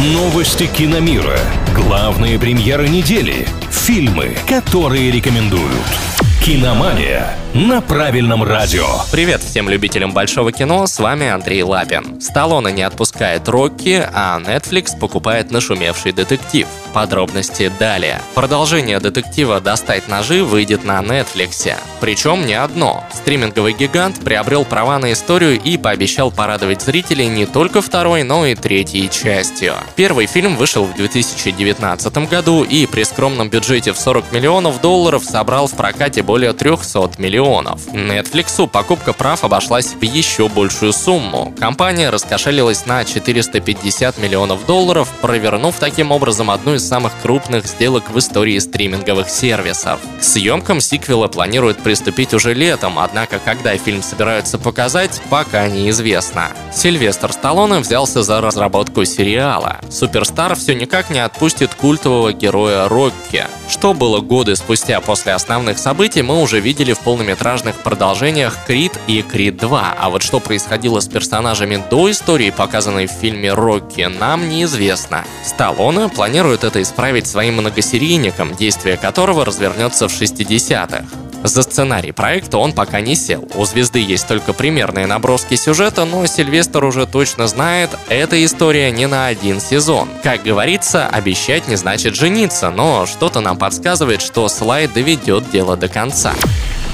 Новости киномира. Главные премьеры недели. Фильмы, которые рекомендуют. Киномания на правильном радио. Привет всем любителям большого кино, с вами Андрей Лапин. Сталлоне не отпускает Рокки, а Netflix покупает нашумевший детектив. Подробности далее. Продолжение детектива «Достать ножи» выйдет на Netflix. Причем не одно. Стриминговый гигант приобрел права на историю и пообещал порадовать зрителей не только второй, но и третьей частью. Первый фильм вышел в 2019 году и при скромном бюджете в 40 миллионов долларов собрал в прокате более 300 миллионов. Netflix покупка прав обошлась в еще большую сумму. Компания раскошелилась на 450 миллионов долларов, провернув таким образом одну из самых крупных сделок в истории стриминговых сервисов. К съемкам сиквела планируют приступить уже летом, однако когда фильм собираются показать, пока неизвестно. Сильвестр Сталлоне взялся за разработку сериала. Суперстар все никак не отпустит культового героя Рокки. Что было годы спустя после основных событий, мы уже видели в полнометражных продолжениях «Крид» и «Крид 2», а вот что происходило с персонажами до истории, показанной в фильме «Рокки», нам неизвестно. Сталлоне планирует это исправить своим многосерийником, действие которого развернется в 60-х. За сценарий проекта он пока не сел. У звезды есть только примерные наброски сюжета, но Сильвестр уже точно знает, эта история не на один сезон. Как говорится, обещать не значит жениться, но что-то нам подсказывает, что слайд доведет дело до конца.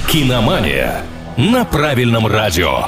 Киномания на правильном радио.